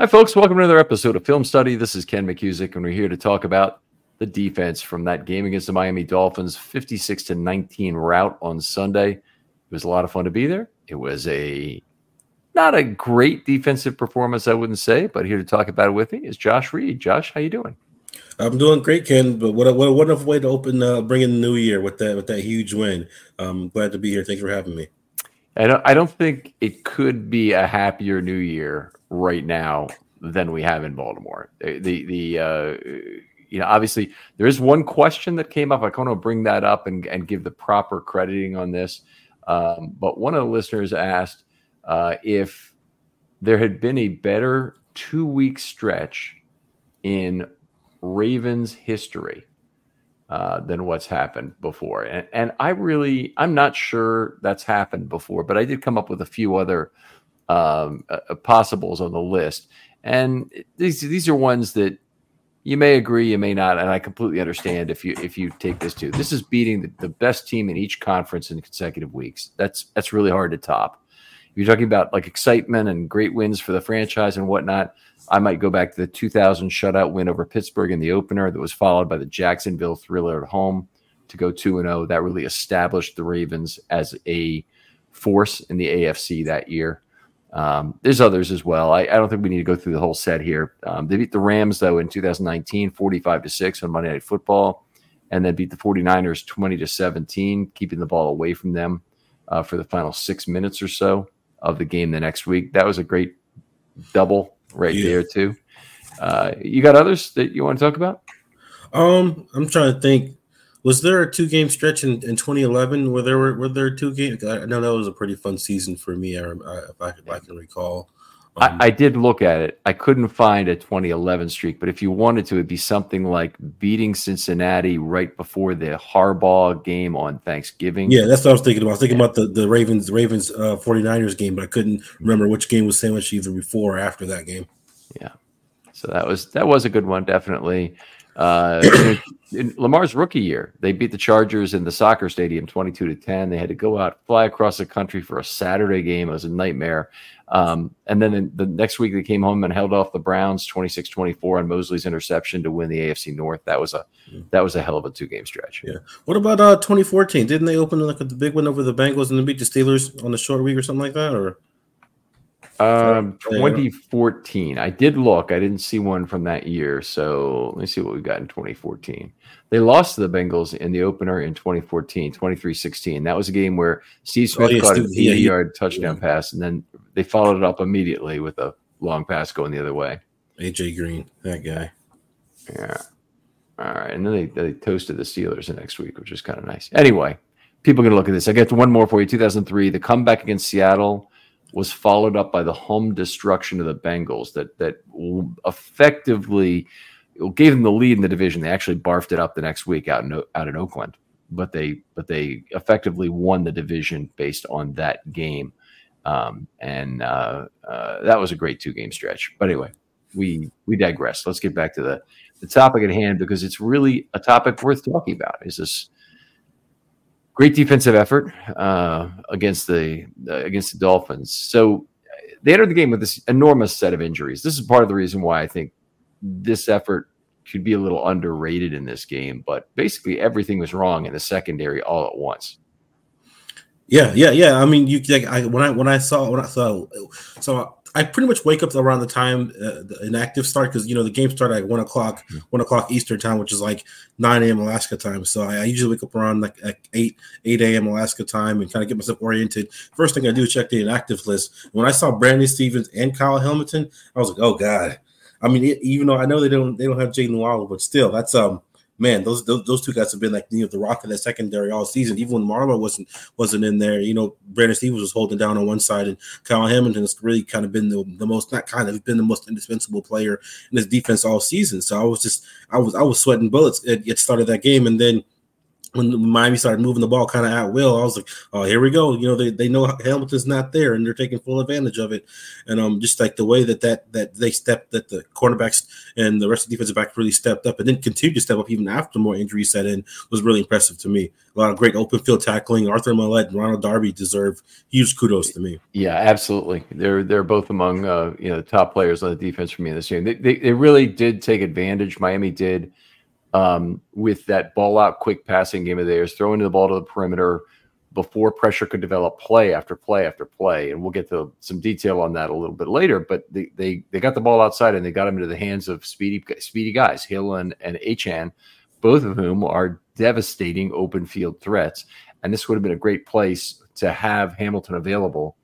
Hi, folks. Welcome to another episode of Film Study. This is Ken McKusick, and we're here to talk about the defense from that game against the Miami Dolphins, 56 to 19 rout on Sunday. It was a lot of fun to be there. It was a not a great defensive performance, I wouldn't say, but here to talk about it with me is Josh Reed. Josh, how you doing? I'm doing great, Ken. But what a, what a wonderful way to open, uh, bring in the new year with that with that huge win. I'm glad to be here. Thanks for having me. I don't, I don't think it could be a happier new year right now than we have in Baltimore. The the uh, you know obviously there is one question that came up. I kind of bring that up and, and give the proper crediting on this. Um, but one of the listeners asked uh, if there had been a better two week stretch in Ravens history uh, than what's happened before. And, and I really, I'm not sure that's happened before, but I did come up with a few other um, uh, uh, possibles on the list. And these these are ones that you may agree, you may not, and I completely understand if you if you take this too. This is beating the, the best team in each conference in consecutive weeks. That's that's really hard to top. If you're talking about like excitement and great wins for the franchise and whatnot, I might go back to the 2000 shutout win over Pittsburgh in the opener that was followed by the Jacksonville thriller at home to go 2 and 0. That really established the Ravens as a force in the AFC that year. Um, there's others as well. I, I, don't think we need to go through the whole set here. Um, they beat the Rams, though, in 2019, 45 to 6 on Monday Night Football, and then beat the 49ers 20 to 17, keeping the ball away from them uh, for the final six minutes or so of the game the next week. That was a great double right yeah. there, too. Uh, you got others that you want to talk about? Um, I'm trying to think was there a two game stretch in, in 2011 where there were were there two games? I know that was a pretty fun season for me. I, if, I, if I can recall. Um, I, I, did look at it. I couldn't find a 2011 streak, but if you wanted to, it'd be something like beating Cincinnati right before the Harbaugh game on Thanksgiving. Yeah, that's what I was thinking about. I was thinking yeah. about the, the Ravens Ravens uh, 49ers game, but I couldn't remember which game was sandwiched either before or after that game. Yeah. So that was that was a good one, definitely. Uh, in Lamar's rookie year, they beat the Chargers in the soccer stadium 22 to 10. They had to go out, fly across the country for a Saturday game. It was a nightmare. Um, and then the next week, they came home and held off the Browns 26 24 on Mosley's interception to win the AFC North. That was a that was a hell of a two game stretch. Yeah. What about uh 2014? Didn't they open like a, the big one over the Bengals and then beat the Steelers on the short week or something like that? Or um, 2014. I did look. I didn't see one from that year. So let me see what we got in 2014. They lost to the Bengals in the opener in 2014, 23-16. That was a game where Steve oh, Smith oh, caught Steve, a 80-yard touchdown yeah. pass, and then they followed it up immediately with a long pass going the other way. AJ Green, that guy. Yeah. All right. And then they, they toasted the Steelers the next week, which is kind of nice. Anyway, people are going to look at this. I get one more for you. 2003, the comeback against Seattle was followed up by the home destruction of the Bengals that that effectively gave them the lead in the division. They actually barfed it up the next week out in out in Oakland, but they but they effectively won the division based on that game, um, and uh, uh, that was a great two game stretch. But anyway, we we digress. Let's get back to the the topic at hand because it's really a topic worth talking about. Is this great defensive effort uh, against the uh, against the Dolphins. So they entered the game with this enormous set of injuries. This is part of the reason why I think this effort could be a little underrated in this game. But basically, everything was wrong in the secondary all at once. Yeah, yeah, yeah. I mean, you like I when I when I saw when I saw so I pretty much wake up around the time uh, the inactive start because you know the game started at one o'clock, one o'clock Eastern time, which is like nine a.m. Alaska time. So I, I usually wake up around like eight eight a.m. Alaska time and kind of get myself oriented. First thing I do is check the inactive list. When I saw Brandon Stephens and Kyle Hamilton, I was like, oh god. I mean, even though I know they don't they don't have Jaylen Waddle, but still, that's um man, those, those those two guys have been like you know the rock of that secondary all season. Even when Marlon wasn't wasn't in there, you know, Brandon Stephens was holding down on one side, and Kyle Hamilton has really kind of been the, the most not kind of been the most indispensable player in this defense all season. So I was just I was I was sweating bullets at, at start of that game, and then when Miami started moving the ball kind of at will, I was like, "Oh, here we go." You know, they, they know Hamilton's not there, and they're taking full advantage of it. And um, just like the way that that that they stepped, that the cornerbacks and the rest of the defensive back really stepped up, and then continued to step up even after more injuries set in, was really impressive to me. A lot of great open field tackling. Arthur Maulet and Ronald Darby deserve huge kudos to me. Yeah, absolutely. They're they're both among uh, you know the top players on the defense for me in this game. They, they, they really did take advantage. Miami did um, with that ball out quick passing game of theirs, throwing the ball to the perimeter before pressure could develop play after play after play. And we'll get to some detail on that a little bit later. But they they, they got the ball outside and they got them into the hands of speedy speedy guys, Hill and, and Achane, both of whom are devastating open field threats. And this would have been a great place to have Hamilton available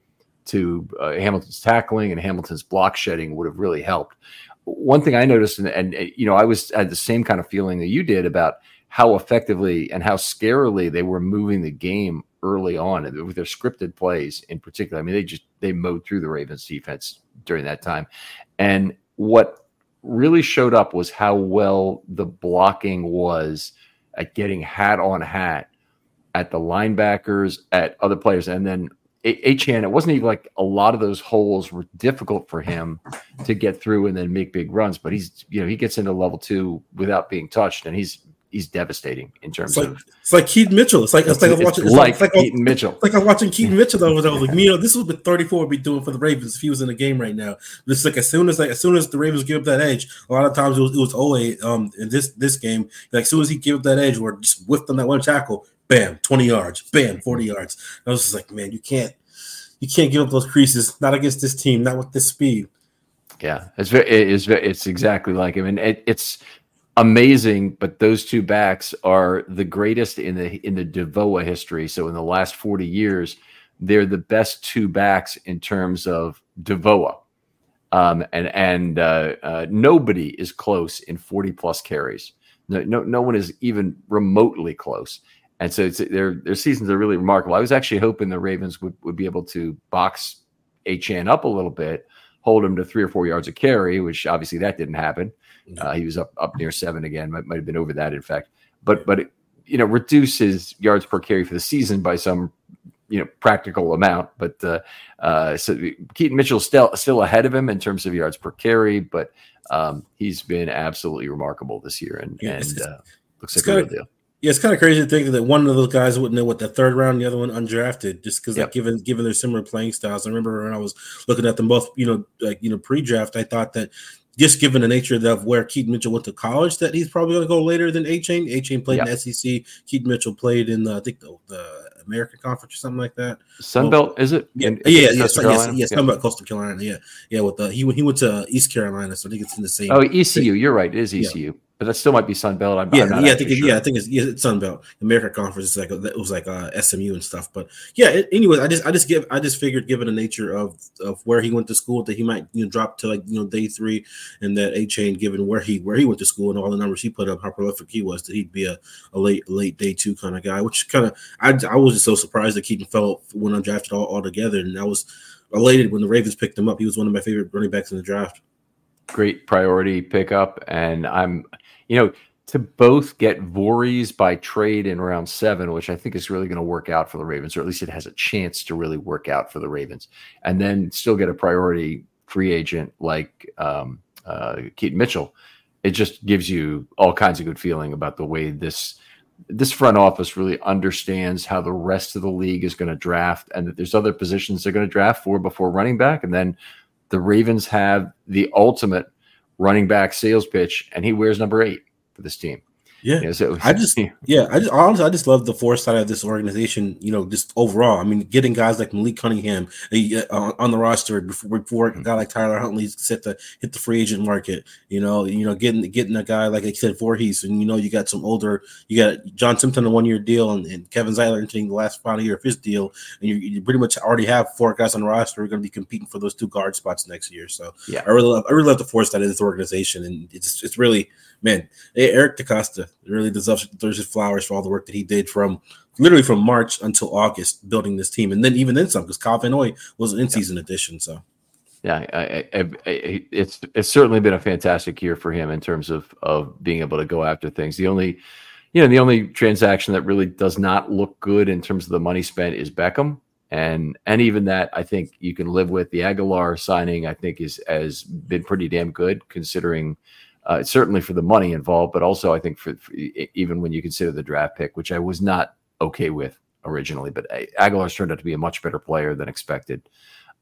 to uh, Hamilton's tackling and Hamilton's block shedding would have really helped one thing I noticed, and, and you know, I was had the same kind of feeling that you did about how effectively and how scarily they were moving the game early on with their scripted plays in particular. I mean, they just they mowed through the Ravens defense during that time. And what really showed up was how well the blocking was at getting hat on hat at the linebackers, at other players, and then Achane, it wasn't even like a lot of those holes were difficult for him to get through and then make big runs. But he's, you know, he gets into level two without being touched, and he's he's devastating in terms it's like, of. It's like Keaton Mitchell. It's like it's, like I'm watching. It's like, it's like Keaton Mitchell. It's like I'm watching Keaton Mitchell. Though, I was like, you know, this is what 34 would be doing for the Ravens if he was in the game right now. It's like as soon as like as soon as the Ravens give up that edge, a lot of times it was it was Oweh um in this this game. Like as soon as he gave up that edge, or just whiffed on that one tackle, bam, 20 yards, bam, 40 yards. I was just like, man, you can't you can't give up those creases, not against this team, not with this speed. Yeah, it's very, it's very, it's exactly like him, and it, it's amazing. But those two backs are the greatest in the in the DVOA history. So in the last forty years, they're the best two backs in terms of DVOA. Um, and and uh, uh, nobody is close in forty plus carries. No, no, no one is even remotely close. And so their their seasons are really remarkable. I was actually hoping the Ravens would, would be able to box Achane up a little bit, hold him to three or four yards of carry, which obviously that didn't happen. Uh, he was up up near seven again, might, might have been over that in fact. But but it, you know reduce his yards per carry for the season by some you know practical amount. But uh, uh, so Keaton Mitchell still still ahead of him in terms of yards per carry, but um, he's been absolutely remarkable this year, and yeah, and uh, looks like a real deal. Yeah, it's kind of crazy to think that one of those guys wouldn't know what the third round, the other one undrafted, just because yep. like given given their similar playing styles. I remember when I was looking at them both, you know, like you know, pre-draft, I thought that just given the nature of where Keaton Mitchell went to college, that he's probably going to go later than Achane. A Chain played yep. in the SEC. Keaton Mitchell played in the, I think the, the American Conference or something like that. Sunbelt, well, is it? Yeah, in, yeah, yeah, yes, yes, yes, Sunbelt, Coastal Carolina. Yeah, yeah. With the he he went to East Carolina, so I think it's in the same. Oh, ECU. You're right. It is ECU. Yeah but that still might be Sun Belt. I'm, yeah, I'm yeah, I think sure. yeah, I think it's, yeah, it's Sun Belt. America Conference is like it was like uh, SMU and stuff. But yeah, it, anyway, I just I just give I just figured given the nature of of where he went to school that he might you know drop to like you know day three and that Achane given where he where he went to school and all the numbers he put up how prolific he was that he'd be a, a late late day two kind of guy. Which kind of I I was just so surprised that Keaton fell when undrafted all, all together and I was elated when the Ravens picked him up. He was one of my favorite running backs in the draft. Great priority pickup, and I'm you know to both get Vorhees by trade in round seven, which I think is really going to work out for the Ravens, or at least it has a chance to really work out for the Ravens, and then still get a priority free agent like um, uh, Keaton Mitchell. It just gives you all kinds of good feeling about the way this this front office really understands how the rest of the league is going to draft, and that there's other positions they're going to draft for before running back, and then the Ravens have the ultimate running back sales pitch, and he wears number eight for this team. Yeah, yeah so, I just yeah, I just honestly I just love the foresight of this organization. You know, just overall. I mean, getting guys like Malik Cunningham uh, on the roster before, before a guy like Tyler Huntley set to hit the free agent market. You know, you know, getting getting a guy like I said Vorhees, and you know, you got some older. You got John Simpson a one year deal, and, and, Kevin Zeitler entering the last final year of his deal, and you, you pretty much already have four guys on the roster who are going to be competing for those two guard spots next year. So yeah, I really love, I really love the foresight of this organization, and it's it's really man, Eric DeCosta really deserves, deserves his flowers for all the work that he did from literally from March until August building this team, and then even then some because Kyle Van Noy was an in-season yeah. addition. So, yeah, I, I, I, it's it's certainly been a fantastic year for him in terms of of being able to go after things. The only you know, the only transaction that really does not look good in terms of the money spent is Beckham. And and even that I think you can live with. The Agholor signing, I think, is has been pretty damn good considering uh, certainly for the money involved, but also I think for, for, even when you consider the draft pick, which I was not okay with originally, but Agholor's turned out to be a much better player than expected.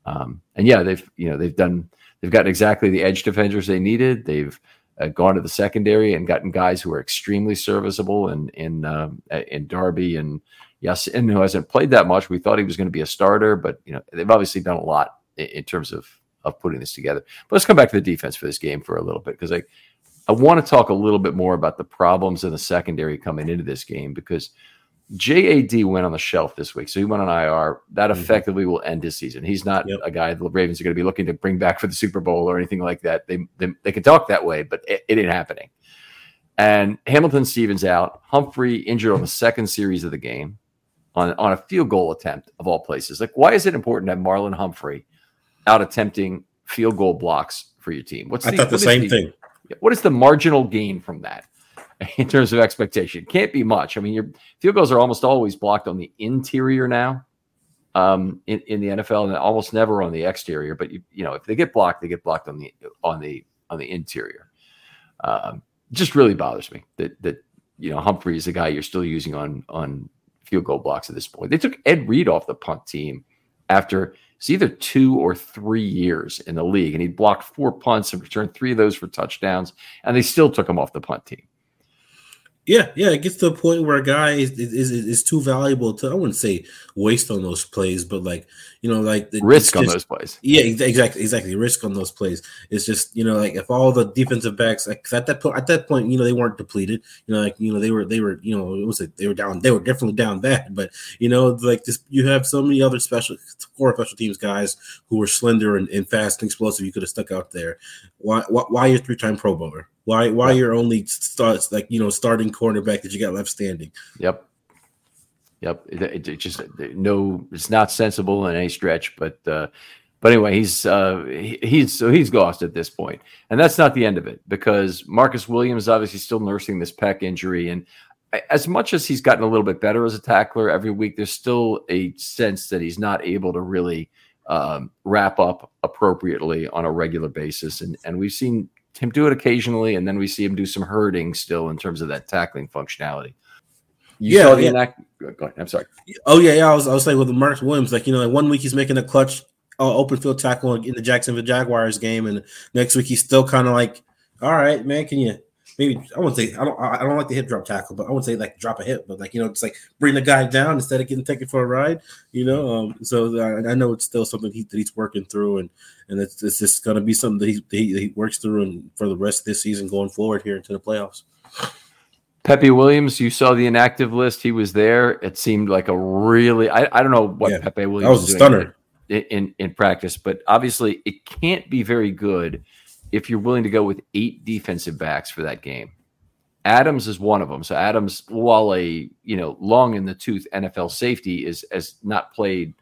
Um, and yeah, they've you know they've done they've gotten exactly the edge defenders they needed. They've uh, gone to the secondary and gotten guys who are extremely serviceable in in um, in Darby and yes, and who hasn't played that much. We thought he was going to be a starter, but you know they've obviously done a lot in, in terms of of putting this together. But let's come back to the defense for this game for a little bit because I I want to talk a little bit more about the problems in the secondary coming into this game because JAD went on the shelf this week, so he went on IR. That mm-hmm. effectively will end his season. He's not yep. a guy the Ravens are going to be looking to bring back for the Super Bowl or anything like that. They they, they can talk that way, but it, it ain't happening. And Hamilton Stephens out. Humphrey injured on the second series of the game on, on a field goal attempt of all places. Like, why is it important to have Marlon Humphrey out attempting field goal blocks for your team? What's the, I thought the same the, thing. What is the marginal gain from that in terms of expectation? Can't be much. I mean, your field goals are almost always blocked on the interior now um, in, in the NFL, and almost never on the exterior. But you, you know, if they get blocked, they get blocked on the on the on the interior. Um, just really bothers me that that you know Humphrey is the guy you're still using on on field goal blocks at this point. They took Ed Reed off the punt team after it's either two or three years in the league, and he blocked four punts and returned three of those for touchdowns, and they still took him off the punt team. Yeah, yeah, it gets to a point where a guy is, is is, too valuable to I wouldn't say waste on those plays, but like you know, like the risk on those plays. Yeah, exactly, exactly. Risk on those plays. It's just you know, like if all the defensive backs, like at that point, at that point, you know, they weren't depleted. You know, like you know, they were they were you know, it was like they were down, they were definitely down bad, but you know, like this, you have so many other special core special teams guys who were slender and, and fast and explosive. You could have stuck out there. Why why, why you three time Pro Bowler? Why why yep. you're only starts like you know starting cornerback that you got left standing? Yep. Yep. It, it, it just no, it's not sensible in any stretch. But uh, but anyway, he's uh, he, he's so he's lost at this point, and that's not the end of it because Marcus Williams obviously still nursing this pec injury, and as much as he's gotten a little bit better as a tackler every week, there's still a sense that he's not able to really um, wrap up appropriately on a regular basis, and and we've seen him do it occasionally, and then we see him do some herding still in terms of that tackling functionality. You yeah, yeah. Enact- go ahead. I'm sorry. Oh yeah, yeah. I was I was saying with Mark Williams, like you know, like one week he's making a clutch uh, open field tackle in the Jacksonville Jaguars game, and next week he's still kind of like, all right, man, can you maybe I won't say I don't I don't like the hip drop tackle, but I won't say like drop a hip, but like you know, just like bring the guy down instead of getting taken for a ride, you know. Um, so I, I know it's still something he, that he's working through, and and it's, it's just going to be something that he, he, he works through and for the rest of this season going forward here into the playoffs. Pepe Williams, you saw the inactive list. He was there. It seemed like a really I, I don't know what yeah, Pepe Williams that was a stunner in, in, in practice, but obviously it can't be very good if you're willing to go with eight defensive backs for that game. Adams is one of them. So Adams, while a you know long in the tooth NFL safety, is has not played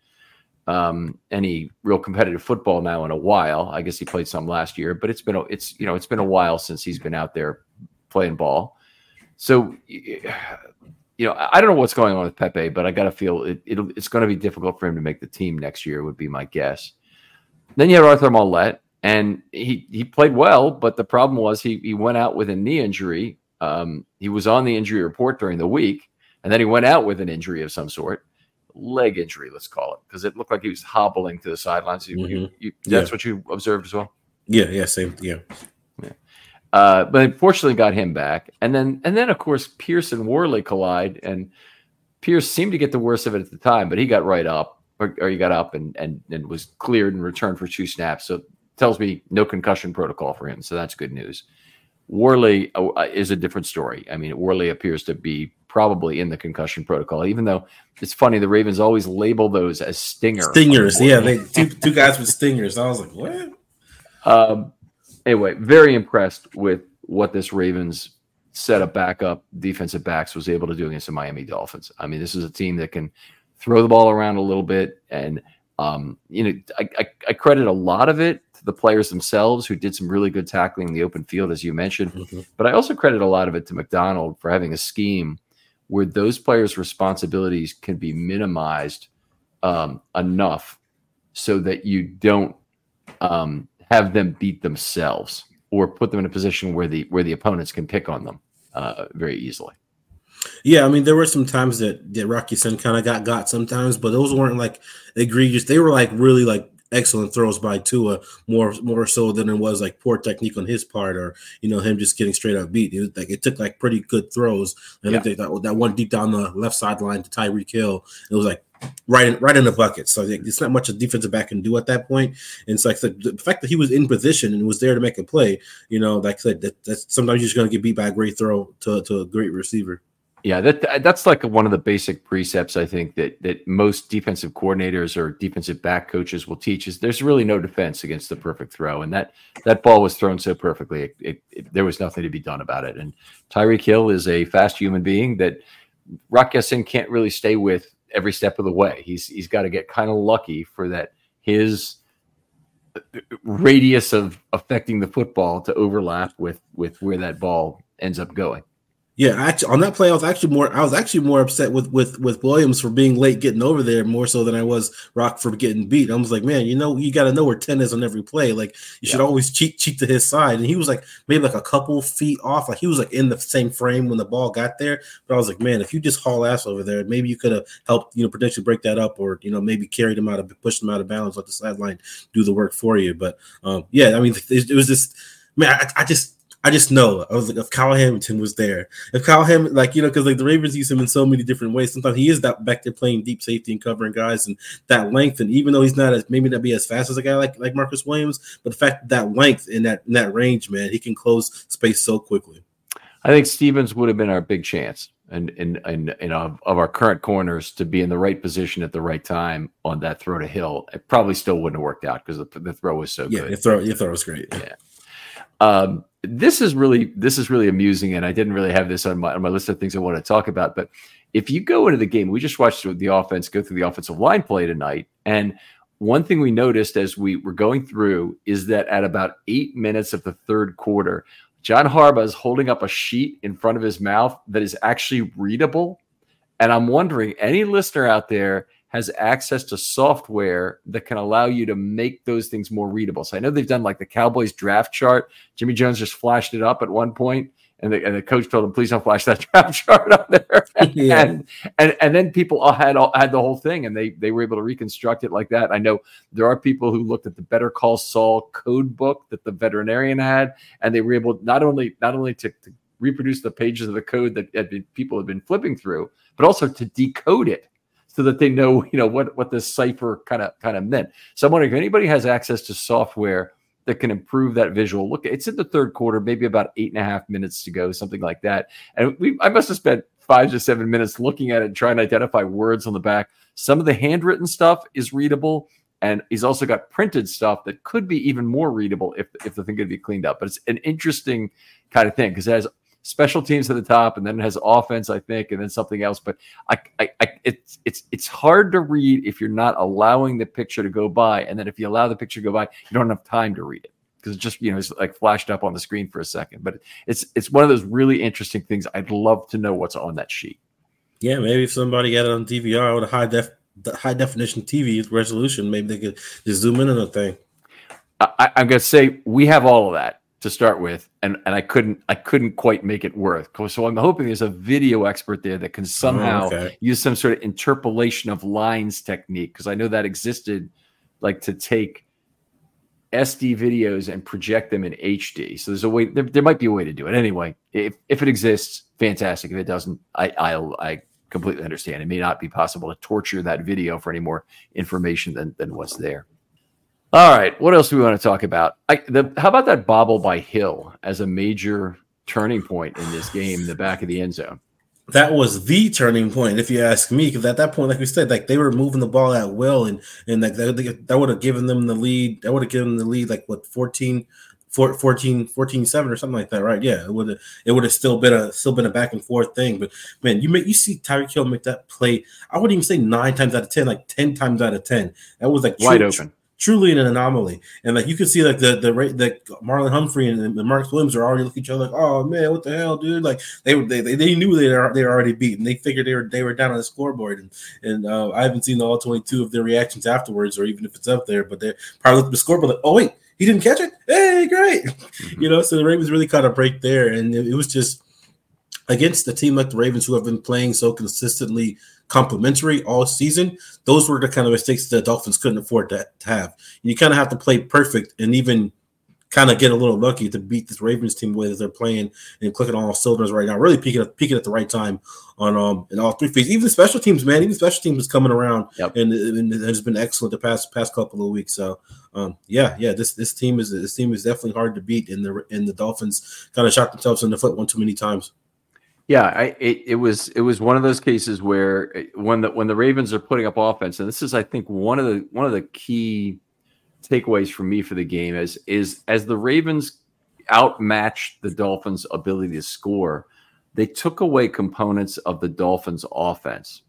um, any real competitive football now in a while. I guess he played some last year, but it's been a, it's you know it's been a while since he's been out there playing ball. So you know I don't know what's going on with Pepe, but I got to feel it, it's going to be difficult for him to make the team next year. Would be my guess. Then you have Arthur Maulet, and he he played well, but the problem was he he went out with a knee injury. Um, he was on the injury report during the week, and then he went out with an injury of some sort leg injury, let's call it, because it looked like he was hobbling to the sidelines. You, mm-hmm. you, you, that's yeah. what you observed as well. Yeah, yeah, same, yeah. yeah. Uh, but unfortunately, got him back, and then and then of course Pierce and Worley collide, and Pierce seemed to get the worst of it at the time, but he got right up, or, or he got up and and and was cleared and returned for two snaps. So tells me no concussion protocol for him, so that's good news. Worley uh, is a different story. I mean, Worley appears to be probably in the concussion protocol, even though it's funny. The Ravens always label those as stinger stingers. Yeah, they two, two guys with stingers. I was like, what? Um, anyway, very impressed with what this Ravens set of backup defensive backs was able to do against the Miami Dolphins. I mean, this is a team that can throw the ball around a little bit and Um, you know, I, I, I, credit a lot of it the players themselves who did some really good tackling in the open field, as you mentioned. Mm-hmm. But I also credit a lot of it to Macdonald for having a scheme where those players' responsibilities can be minimized um, enough so that you don't um, have them beat themselves or put them in a position where the where the opponents can pick on them uh, very easily. Yeah, I mean, there were some times that, that Rock Ya-Sin kind of got got sometimes, but those weren't like egregious. They were like really like excellent throws by Tua, more more so than it was like poor technique on his part, or you know him just getting straight up beat. It was like it took like pretty good throws. And yeah. that, that one deep down the left sideline to Tyreek Hill, it was like right in, right in the bucket. So it's not much a defensive back can do at that point. And it's like the, the fact that he was in position and was there to make a play, you know, like I said, that, that's sometimes you're just going to get beat by a great throw to, to a great receiver. Yeah, that that's like one of the basic precepts I think that that most defensive coordinators or defensive back coaches will teach is there's really no defense against the perfect throw, and that that ball was thrown so perfectly, it, it, it, there was nothing to be done about it. And Tyreek Hill is a fast human being that Rock can't really stay with every step of the way. He's he's got to get kind of lucky for that his radius of affecting the football to overlap with with where that ball ends up going. Yeah, actually, on that play, I was actually more. I was actually more upset with with with Williams for being late getting over there more so than I was Rock for getting beat. I was like, man, you know, you got to know where ten is on every play. Like, you yeah. should always cheat cheat to his side. And he was like maybe like a couple feet off. Like he was like in the same frame when the ball got there. But I was like, man, if you just haul ass over there, maybe you could have helped, you know, potentially break that up, or you know, maybe carried him out of push him out of bounds, let the sideline do the work for you. But um, yeah, I mean, it, it was just man, I, I just I just know I was like, if Kyle Hamilton was there, if Kyle Hamilton, like you know, because like the Ravens use him in so many different ways. Sometimes he is that back there playing deep safety and covering guys and that length. And even though he's not as maybe not be as fast as a guy like like Marcus Williams, but the fact that, that length in that in that range, man, he can close space so quickly. I think Stephens would have been our big chance, and in and, in of, of our current corners to be in the right position at the right time on that throw to Hill. It probably still wouldn't have worked out because the, the throw was so yeah, good. Yeah, throw your throw was great. Yeah. Um, this is really this is really amusing, and I didn't really have this on my on my list of things I want to talk about. But if you go into the game, we just watched the offense go through the offensive line play tonight, and one thing we noticed as we were going through is that at about eight minutes of the third quarter, John Harbaugh is holding up a sheet in front of his mouth that is actually readable. And I'm wondering, any listener out there has access to software that can allow you to make those things more readable. So I know they've done like the Cowboys draft chart. Jimmy Jones just flashed it up at one point, and the, and the coach told him, "Please don't flash that draft chart up there." yeah. and, and and then people all had all, had the whole thing, and they they were able to reconstruct it like that. I know there are people who looked at the Better Call Saul code book that the veterinarian had, and they were able not only not only to, to reproduce the pages of the code that had been, people had been flipping through, but also to decode it so that they know you know what what this cipher kind of kind of meant. So I'm wondering if anybody has access to software that can improve that visual. Look, it's in the third quarter, maybe about eight and a half minutes to go, something like that. And we I must have spent five to seven minutes looking at it, and trying to identify words on the back. Some of the handwritten stuff is readable. And he's also got printed stuff that could be even more readable if, if the thing could be cleaned up. But it's an interesting kind of thing because it has special teams at the top, and then it has offense, I think, and then something else. But I, I, I, it's it's it's hard to read if you're not allowing the picture to go by, and then if you allow the picture to go by, you don't have time to read it because it's just you know it's like flashed up on the screen for a second. But it's it's one of those really interesting things. I'd love to know what's on that sheet. Yeah, maybe if somebody got it on DVR with a high def high definition TV resolution, maybe they could just zoom in on the thing. I, I'm gonna say we have all of that to start with, and and I couldn't I couldn't quite make it work. So I'm hoping there's a video expert there that can somehow oh, okay. use some sort of interpolation of lines technique because I know that existed, like to take SD videos and project them in HD. So there's a way there, there might be a way to do it. Anyway, if if it exists, fantastic. If it doesn't, I I'll I completely understand. It may not be possible to torture that video for any more information than than what's there. All right. What else do we want to talk about? I, the, how about that bobble by Hill as a major turning point in this game in the back of the end zone? That was the turning point, if you ask me. Because at that point, like we said, like they were moving the ball at will, and and like that, that would have given them the lead. That would have given them the lead, like what 14, 14, 14 7 or something like that, right? Yeah, it would have it would have still been a still been a back and forth thing. But man, you make you see Tyreek Hill make that play. I wouldn't even say nine times out of ten, like ten times out of ten. That was like wide true, open truly an anomaly. And like you can see, like the the the Marlon Humphrey and the Mark Williams are already looking at each other like, oh man, what the hell, dude? Like they they they, they knew they were they were already beaten. They figured they were they were down on the scoreboard, and and uh, I haven't seen all twenty two of their reactions afterwards, or even if it's up there. But they probably looked at the scoreboard like, oh wait, he didn't catch it. Hey, great, mm-hmm. you know. So the Ravens really caught a break there, and it, it was just against a team like the Ravens who have been playing so consistently complementary all season, those were the kind of mistakes the Dolphins couldn't afford to, to have. You kind of have to play perfect and even kind of get a little lucky to beat this Ravens team with as they're playing and clicking on all cylinders right now. Really peaking at, peaking at the right time on um in all three phases. Even the special teams, man, even special teams is coming around yep. and, and it has been excellent the past past couple of weeks. So um yeah, yeah, this this team is this team is definitely hard to beat. And the and the Dolphins kind of shot themselves in the foot one too many times. Yeah, I, it, it was it was one of those cases where eh, when the when the Ravens are putting up offense, and this is I think one of the one of the key takeaways for me for the game is is as the Ravens outmatched the Dolphins' ability to score, they took away components of the Dolphins' offense.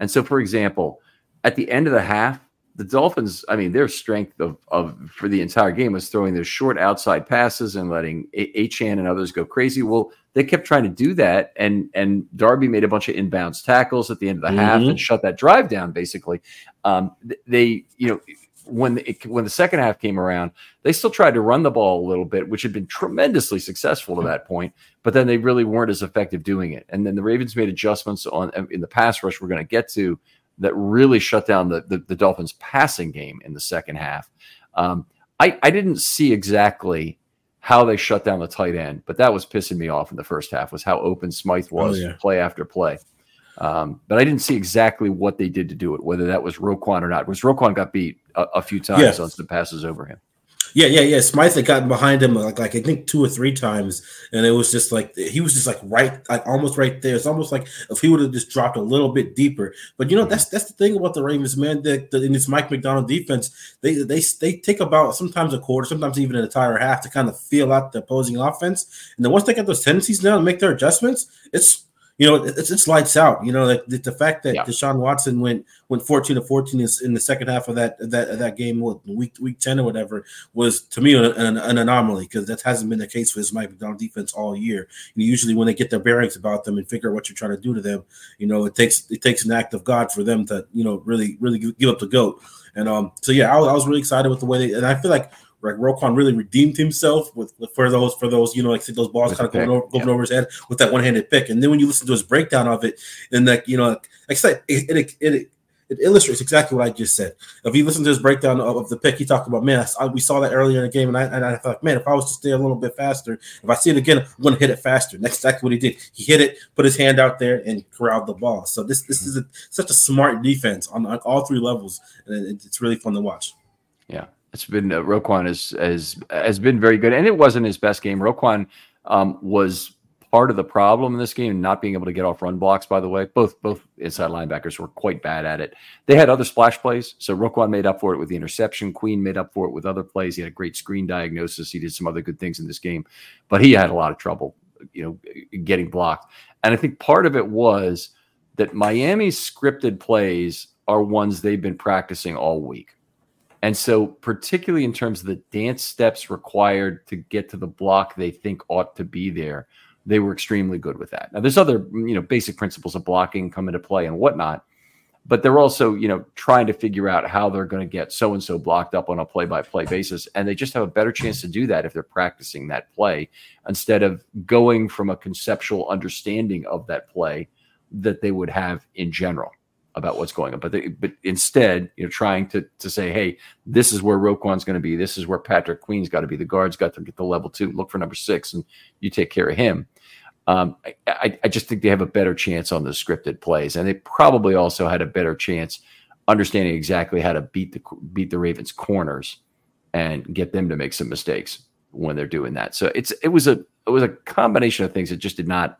And so, for example, at the end of the half, the Dolphins, I mean, their strength of, of for the entire game was throwing their short outside passes and letting Achane and others go crazy. Well, they kept trying to do that, and and Darby made a bunch of inbounds tackles at the end of the mm-hmm. half and shut that drive down. Basically, um, they you know when the, when the second half came around, they still tried to run the ball a little bit, which had been tremendously successful to that point. But then they really weren't as effective doing it. And then the Ravens made adjustments on in the pass rush. We're going to get to that really shut down the, the, the Dolphins passing game in the second half. Um, I, I didn't see exactly how they shut down the tight end, but that was pissing me off in the first half was how open Smythe oh, was oh, yeah. play after play. Um, but I didn't see exactly what they did to do it, whether that was Roquan or not. Because Roquan got beat a, a few times yeah. on some passes over him. Yeah, yeah, yeah. Smythe had gotten behind him like, like I think two or three times, and it was just like he was just like right, like almost right there. It's almost like if he would have just dropped a little bit deeper. But you know, that's that's the thing about the Ravens, man. That in this Mike Macdonald defense, they they they take about sometimes a quarter, sometimes even an entire half to kind of feel out the opposing offense. And then once they get those tendencies down and make their adjustments, it's you know, it's, it's lights out. You know, the, the fact that yeah. Deshaun Watson went went fourteen to fourteen is in the second half of that that that game, week week ten or whatever, was to me an, an, an anomaly because that hasn't been the case for this Mike Macdonald defense all year. And usually, when they get their bearings about them and figure out what you're trying to do to them, you know, it takes it takes an act of God for them to you know really really give up the goat. And um, so yeah, I, I was really excited with the way they, and I feel like like Roquan really redeemed himself with for those for those you know like those balls kind of going, over, going over his head with that one handed pick, and then when you listen to his breakdown of it, and that you know like I said, it, it, it, it illustrates exactly what I just said. If you listen to his breakdown of, of the pick, he talked about, man, I, we saw that earlier in the game, and I, and I thought, man, if I was to stay a little bit faster, if I see it again, I'm going to hit it faster. And that's exactly what he did. He hit it, put his hand out there, and corralled the ball. So this this is a, such a smart defense on, on all three levels, and it, it's really fun to watch. Yeah, it's been uh, Roquan has has has been very good, and it wasn't his best game. Roquan um, was part of the problem in this game, not being able to get off run blocks. By the way, both both inside linebackers were quite bad at it. They had other splash plays, so Roquan made up for it with the interception. Queen made up for it with other plays. He had a great screen diagnosis. He did some other good things in this game, but he had a lot of trouble, you know, getting blocked. And I think part of it was that Miami's scripted plays are ones they've been practicing all week. And so, particularly in terms of the dance steps required to get to the block they think ought to be there, they were extremely good with that. Now, there's other, mm, you know, basic principles of blocking come into play and whatnot, but they're also, you know, trying to figure out how they're going to get so and so blocked up on a play by play basis. And they just have a better chance to do that if they're practicing that play instead of going from a conceptual understanding of that play that they would have in general about what's going on. But they, but instead, you know, trying to to say, hey, this is where Roquan's going to be. This is where Patrick Queen's got to be. The guards got to get the level two. Look for number six, and you take care of him. Um, I, I just think they have a better chance on the scripted plays, and they probably also had a better chance understanding exactly how to beat the beat the Ravens corners and get them to make some mistakes when they're doing that. So it's it was a it was a combination of things that just did not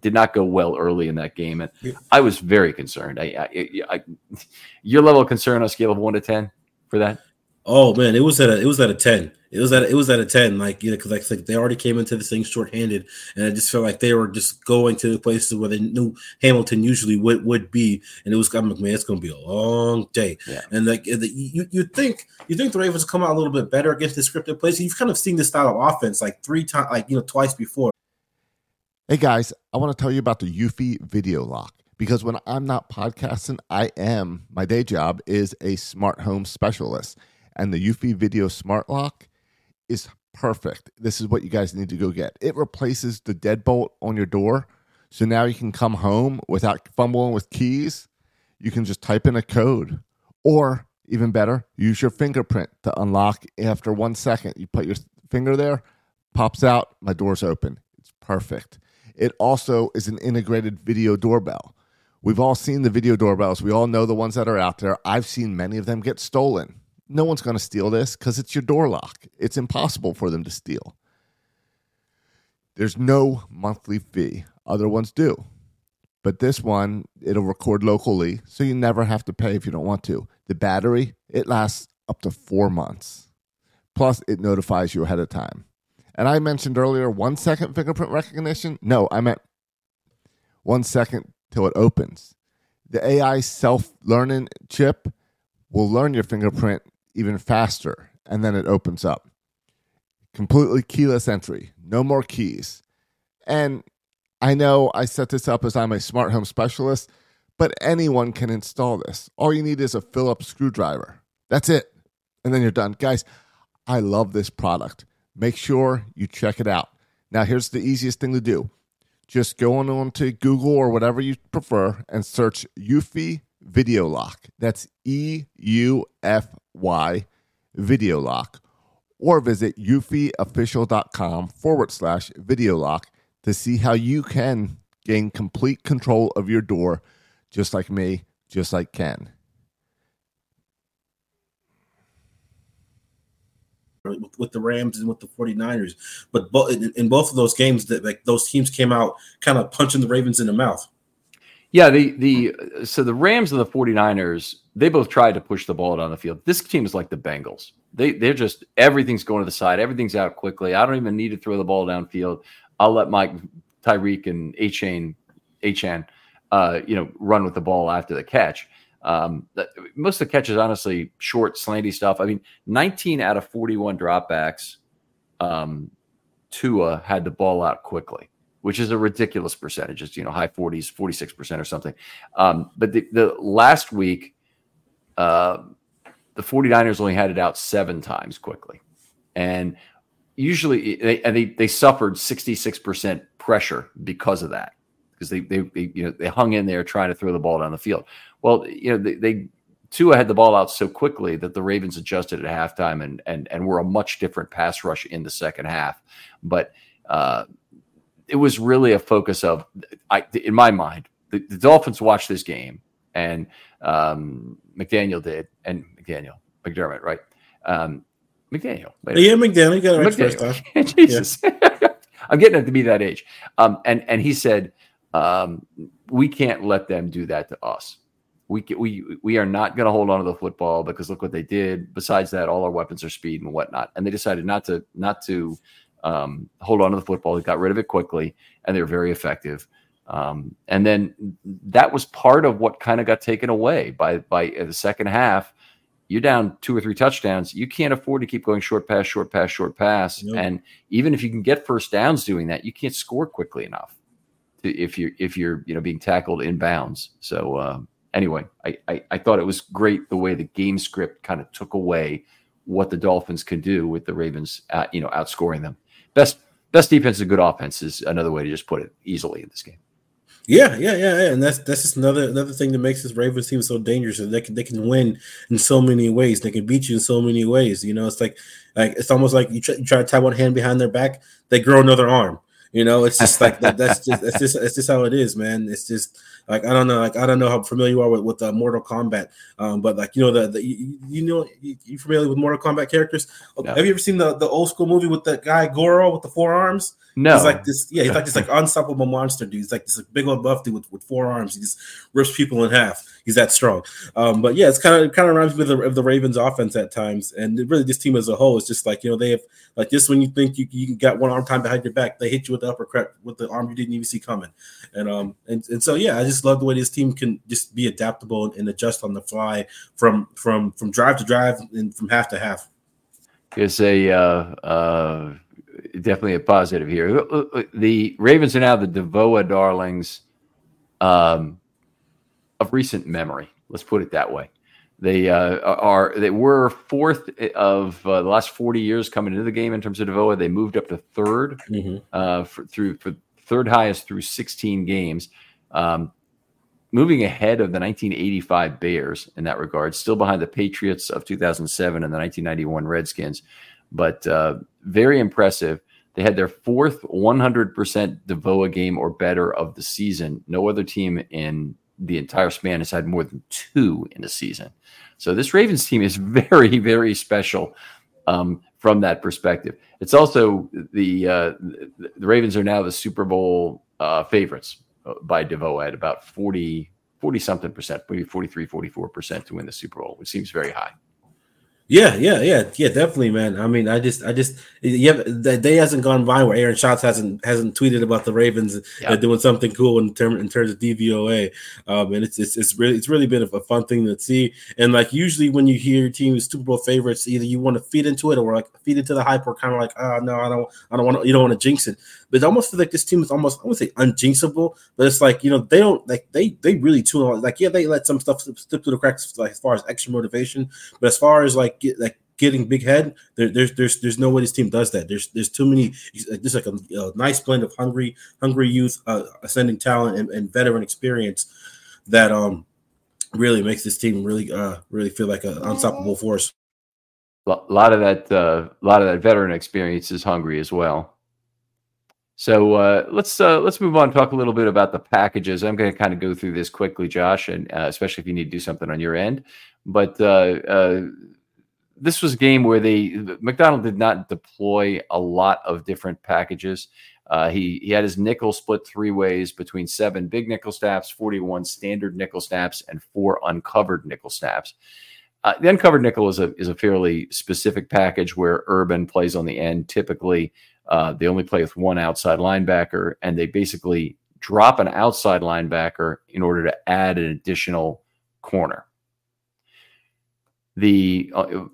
did not go well early in that game, and yeah. I was very concerned. I, I, I, your level of concern on a scale of one to ten for that? Oh man, it was at a it was at a ten. it was at it was at a ten, like you know, because like, like, they already came into this thing shorthanded, and I just felt like they were just going to the places where they knew Hamilton usually would would be, and it was I'm like, man, it's gonna be a long day, yeah. and like the, you you think you think the Ravens come out a little bit better against the scripted plays. You've kind of seen this style of offense like three times, like you know, twice before. Hey guys, I want to tell you about the Eufy Video Lock because when I'm not podcasting, I am my day job is a smart home specialist, and the Eufy Video Smart Lock is perfect. This is what you guys need to go get. It replaces the deadbolt on your door. So now you can come home without fumbling with keys. You can just type in a code. Or even better, use your fingerprint to unlock after one second. You put your finger there, pops out, my door's open. It's perfect. It also is an integrated video doorbell. We've all seen the video doorbells. We all know the ones that are out there. I've seen many of them get stolen no one's going to steal this because it's your door lock. It's impossible for them to steal. There's no monthly fee. Other ones do. But this one, it'll record locally, so you never have to pay if you don't want to. The battery, it lasts up to four months. Plus, it notifies you ahead of time. And I mentioned earlier one second fingerprint recognition. No, I meant one second till it opens. The AI self learning chip will learn your fingerprint even faster, and then it opens up. Completely keyless entry, no more keys. And I know I set this up as I'm a smart home specialist, but anyone can install this. All you need is a Phillips screwdriver. That's it. And then you're done. Guys, I love this product. Make sure you check it out. Now, here's the easiest thing to do just go on to Google or whatever you prefer and search Eufy Video Lock. That's E U F Y Video Lock. Or visit eufyofficial.com forward slash video lock to see how you can gain complete control of your door, just like me, just like Ken. With, with the Rams and with the 49ers. But bo- in, in both of those games, that like those teams came out kind of punching the Ravens in the mouth. Yeah, the the so the Rams and the 49ers, they both tried to push the ball down the field. This team is like the Bengals. They they're just everything's going to the side, everything's out quickly. I don't even need to throw the ball downfield. I'll let Mike Tyreek and Achane Achane uh, you know, run with the ball after the catch. Um, most of the catches, honestly, short, slanty stuff. I mean, 19 out of 41 dropbacks, um, Tua had the ball out quickly which is a ridiculous percentage. It's, you know, high 40s, 46% or something. Um, but the, the last week, uh, the 49ers only had it out seven times quickly. And usually they, and they, they suffered 66% pressure because of that. Because they, they, they, you know, they hung in there trying to throw the ball down the field. Well, you know, they, they Tua had the ball out so quickly that the Ravens adjusted at halftime and and and were a much different pass rush in the second half. But uh, it was really a focus of, I, in my mind, the, the Dolphins watched this game, and um, McDaniel did, and McDaniel, McDermott, right? Um, McDaniel. Yeah, McDaniel. Got it right first time. Jesus, yeah. I'm getting up to be that age. Um, and and he said, um, we can't let them do that to us. We we we are not going to hold on to the football because look what they did. Besides that, all our weapons are speed and whatnot. And they decided not to not to um, hold on to the football. They got rid of it quickly, and they're very effective. Um, and then that was part of what kind of got taken away by by the second half. You're down two or three touchdowns. You can't afford to keep going short pass, short pass, short pass. Nope. And even if you can get first downs doing that, you can't score quickly enough to, if you're if you're you know being tackled in bounds. So uh, anyway, I, I I thought it was great the way the game script kind of took away what the Dolphins could do with the Ravens, at, you know, outscoring them best best defense and good offense is another way to just put it easily in this game. Yeah, yeah, yeah, yeah. and that's that's just another another thing that makes this Ravens team so dangerous. They can they can win in so many ways. They can beat you in so many ways. You know, it's like like it's almost like you try, you try to tie one hand behind their back, they grow another arm. You know, it's just like that. That's just that's just that's just how it is, man. It's just like I don't know, like I don't know how familiar you are with with uh, Mortal Kombat, um, but like you know the, the you, you know you, you familiar with Mortal Kombat characters? No. Have you ever seen the the old school movie with that guy Goro with the four arms? No, he's like this. Yeah, he's like this like unstoppable monster dude. He's like this like, big old buff dude with, with four arms. He just rips people in half. He's that strong. Um, but yeah, it's kind of kind of reminds me of the, of the Ravens offense at times, and really this team as a whole is just like you know they have like just when you think you you got one arm time behind your back, they hit you with the uppercut with the arm you didn't even see coming, and um and, and so yeah, I just love the way this team can just be adaptable and, and adjust on the fly from from from drive to drive and from half to half. It's a uh, uh definitely a positive here. Uh, uh, the Ravens are now the DVOA darlings um, of recent memory. Let's put it that way. They uh, are they were fourth of uh, the last forty years coming into the game in terms of DVOA. They moved up to 3rd mm-hmm. uh, for, through for third highest through sixteen games, um, moving ahead of the 1985 Bears in that regard. Still behind the Patriots of 2007 and the 1991 Redskins, but uh, very impressive. They had their fourth 100% DVOA game or better of the season. No other team in the entire span has had more than two in a season. So this Ravens team is very, very special um, from that perspective. It's also the uh, the Ravens are now the Super Bowl uh, favorites uh, by DVOA at about 40, 40 something percent, maybe 43, 44 percent to win the Super Bowl, which seems very high. Yeah, yeah, yeah, yeah, definitely, man. I mean, I just, I just, yeah, the day hasn't gone by where Aaron Schatz hasn't hasn't tweeted about the Ravens yeah. uh, doing something cool in term in terms of DVOA, um, and it's, it's it's really it's really been a, fun thing to see. And like usually when you hear your team is Super Bowl favorites, either you want to feed into it or like feed into the hype, or kind of like, oh no, I don't, I don't want to, you don't want to jinx it. But it almost like this team is almost, I would say unjinxable, but it's like you know they don't like they they really too like yeah they let some stuff slip through the cracks like as far as extra motivation, but as far as like get, like getting big head. There, there's there's there's no way this team does that. There's there's too many. There's like a, a nice blend of hungry hungry youth, uh, ascending talent, and, and, veteran experience that um really makes this team really uh really feel like an unstoppable force. A lot of that uh, a lot of that veteran experience is hungry as well. So uh, let's uh, let's move on. Talk a little bit about the packages. I'm going to kind of go through this quickly, Josh, and uh, especially if you need to do something on your end. But uh, uh, this was a game where they Macdonald did not deploy a lot of different packages. Uh, he he had his nickel split three ways between seven big nickel snaps, 41 standard nickel snaps, and four uncovered nickel snaps. Uh, the uncovered nickel is a is a fairly specific package where Urban plays on the end. Typically, uh, they only play with one outside linebacker, and they basically drop an outside linebacker in order to add an additional corner the uh,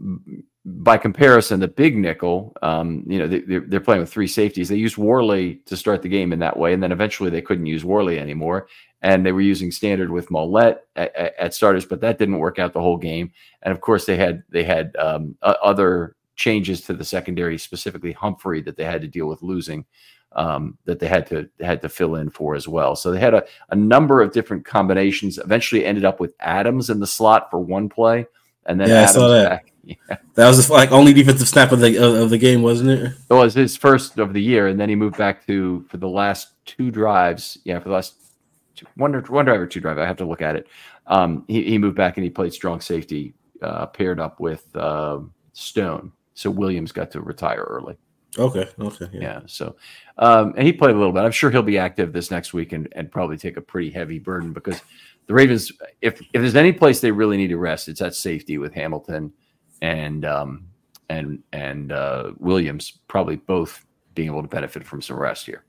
by comparison, the big nickel, um, you know, they, are they're playing with three safeties. They used Worley to start the game in that way, and then eventually they couldn't use Worley anymore, and they were using standard with Maulet at, at, starters, but that didn't work out the whole game. And of course, they had they had um, other changes to the secondary, specifically Humphrey, that they had to deal with losing. Um, that they had to had to fill in for as well. So they had a, a number of different combinations. Eventually, ended up with Adams in the slot for one play and then yeah, Adams I saw that. Back. Yeah. That was the like only defensive snap of the of the game, wasn't it? It was his first of the year, and then he moved back to for the last two drives. Yeah, for the last one drive or two drive. I have to look at it. Um, he, he moved back and he played strong safety, uh, paired up with uh, Stone. So Williams got to retire early. Okay. Okay. Yeah. yeah so, um, and he played a little bit. I'm sure he'll be active this next week and, and probably take a pretty heavy burden because the Ravens, if if there's any place they really need to rest, it's at safety with Hamilton and um, and and uh, Williams, probably both being able to benefit from some rest here.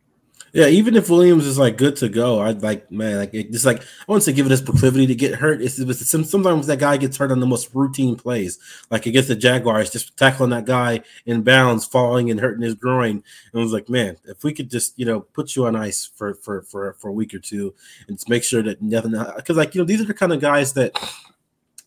Yeah, even if Williams is like good to go, I'd like man, like it, just like I wouldn't say give it his proclivity to get hurt. It's, it's, sometimes that guy gets hurt on the most routine plays, like against the Jaguars, just tackling that guy in bounds, falling and hurting his groin. And I was like, man, if we could just you know put you on ice for for for for a week or two and just make sure that nothing, because like you know these are the kind of guys that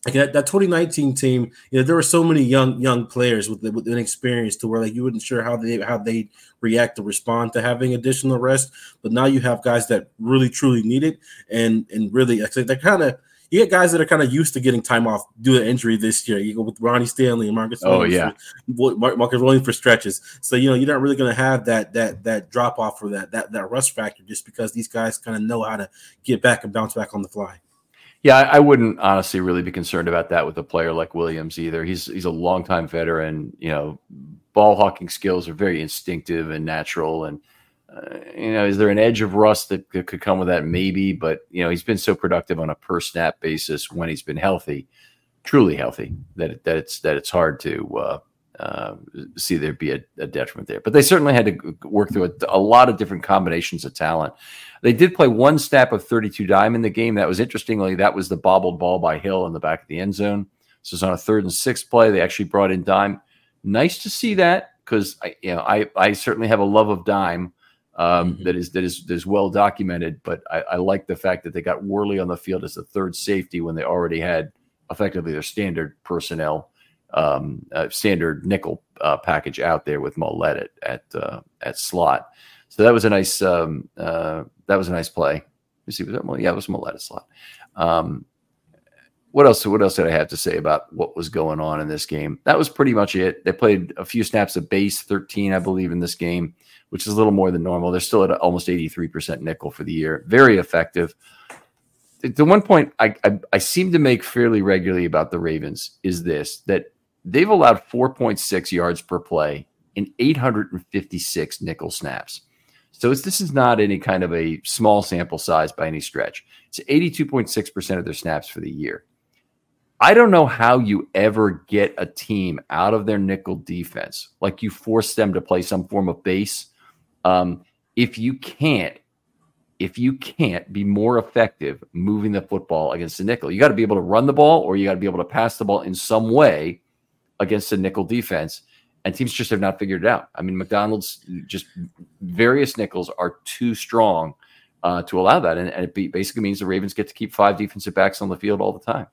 like that, that 2019 team, you know, there were so many young young players with with an experience to where like you wouldn't sure how they how they react to respond to having additional rest. But now you have guys that really truly need it, and and really I think they're kind of you get guys that are kind of used to getting time off due to injury this year. You go with Ronnie Stanley and Marcus. Oh Williams yeah, for, Marcus Williams for stretches. So you know you're not really going to have that that that drop off for that that that rush factor just because these guys kind of know how to get back and bounce back on the fly. Yeah, I, wouldn't honestly really be concerned about that with a player like Williams either. He's he's a longtime veteran. You know, ball hawking skills are very instinctive and natural and uh, you know, is there an edge of rust that, that, could come with that? Maybe, but you know, he's been so productive on a per snap basis when he's been healthy, truly healthy, that that it's that it's hard to uh, uh, see there be a, a, detriment there. But they certainly had to work through a, a, lot of different combinations of talent. They did play one snap of 32 dime in the game. That was interestingly that was the bobbled ball by Hill in the back of the end zone. So it's on a third and sixth play. They actually brought in dime. Nice to see that because I, you know, I I certainly have a love of dime um, mm-hmm. that is that is that is well documented. But I, I, like the fact that they got Worley on the field as the third safety when they already had effectively their standard personnel, um, standard nickel uh, package out there with Maulet at at, uh, at slot. So that was a nice um, uh, that was a nice play. You see, was that yeah, it was Maulet at slot. Um, what else? What else did I have to say about what was going on in this game? That was pretty much it. They played a few snaps of base, thirteen, I believe, in this game which is a little more than normal. They're still at almost 83% nickel for the year. Very effective. The one point I, I, I seem to make fairly regularly about the Ravens is this that they've allowed 4.6 yards per play in 856 nickel snaps. So this is not any kind of a small sample size by any stretch. It's 82.6% of their snaps for the year. I don't know how you ever get a team out of their nickel defense, like you force them to play some form of base um, if you can't, if you can't be more effective moving the football against the nickel, you got to be able to run the ball or you got to be able to pass the ball in some way against the nickel defense. And teams just have not figured it out. I mean, Macdonald's just various nickels are too strong uh, to allow that. And, and it basically means the Ravens get to keep five defensive backs on the field all the time.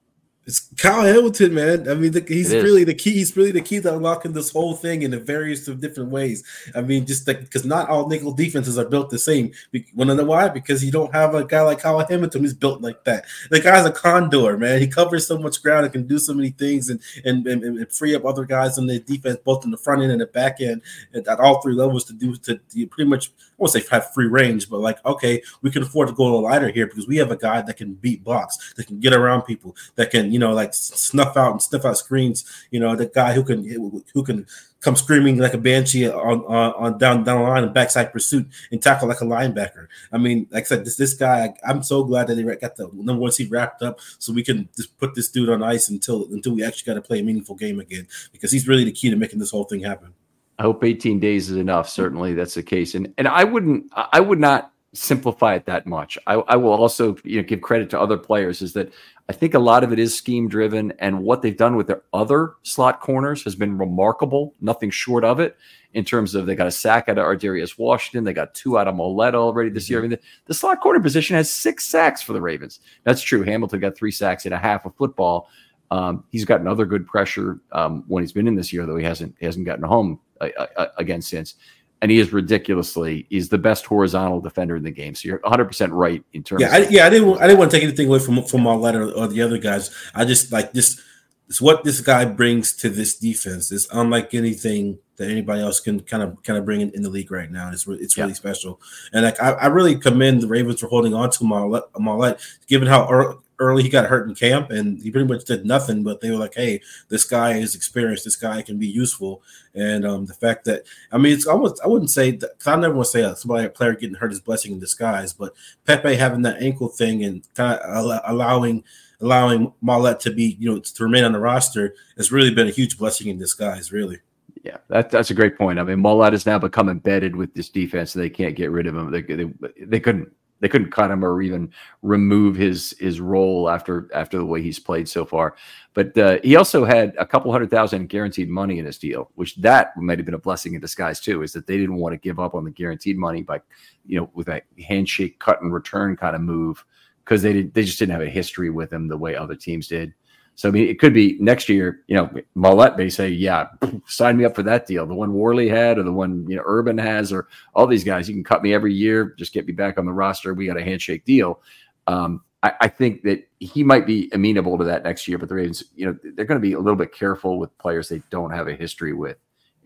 It's Kyle Hamilton, man. I mean, the, he's really the key. He's really the key to unlocking this whole thing in a various of different ways. I mean, just because not all nickel defenses are built the same. Want to know why? Because you don't have a guy like Kyle Hamilton who's built like that. The guy's a condor, man. He covers so much ground and can do so many things and and, and, and free up other guys in the defense, both in the front end and the back end, at, at all three levels to do to, to pretty much. I won't say have free range, but like okay, we can afford to go a little lighter here because we have a guy that can beat blocks, that can get around people, that can you know, like snuff out and sniff out screens. You know, the guy who can who can come screaming like a banshee on on, on down down the line and backside pursuit and tackle like a linebacker. I mean, like I said, this this guy. I'm so glad that they got the number one seed wrapped up, so we can just put this dude on ice until until we actually got to play a meaningful game again because he's really the key to making this whole thing happen. I hope 18 days is enough. Certainly, that's the case, and and I wouldn't I would not simplify it that much. I, I will also you know give credit to other players is that I think a lot of it is scheme driven, and what they've done with their other slot corners has been remarkable. Nothing short of it in terms of they got a sack out of Ar'Darius Washington, they got two out of Maulet already this year. I mm-hmm. mean, the, the slot corner position has six sacks for the Ravens. That's true. Hamilton got three sacks in a half of football. Um, he's gotten other good pressure um, when he's been in this year, though he hasn't he hasn't gotten home uh, uh, again since and he is ridiculously he's the best horizontal defender in the game. So you're 100 percent right in terms. Yeah, I, yeah, I didn't I didn't want to take anything away from from Maulet or, or the other guys. I just like this. It's what this guy brings to this defense. It's unlike anything that anybody else can kind of kind of bring in, in the league right now. It's re- it's really yeah. special, and like I, I, really commend the Ravens for holding on to Maulet, Maulet given how early he got hurt in camp and he pretty much did nothing but they were like hey this guy is experienced this guy can be useful and um, the fact that i mean it's almost i wouldn't say that i never want to say somebody a player getting hurt is blessing in disguise but pepe having that ankle thing and kind of allowing allowing Maulet to be you know to remain on the roster has really been a huge blessing in disguise really yeah, that, that's a great point. I mean, Maulet has now become embedded with this defense, so they can't get rid of him. They, they, they couldn't they couldn't cut him or even remove his his role after after the way he's played so far. But uh, he also had a couple hundred thousand guaranteed money in his deal, which that might have been a blessing in disguise too. Is that they didn't want to give up on the guaranteed money by, you know, with a handshake cut and return kind of move because they did, they just didn't have a history with him the way other teams did. So I mean, it could be next year. You know, Maulet may say, "Yeah, sign me up for that deal." The one Worley had, or the one you know Urban has, or all these guys. You can cut me every year. Just get me back on the roster. We got a handshake deal. Um, I, I, think that he might be amenable to that next year. But the Ravens, you know, they're going to be a little bit careful with players they don't have a history with,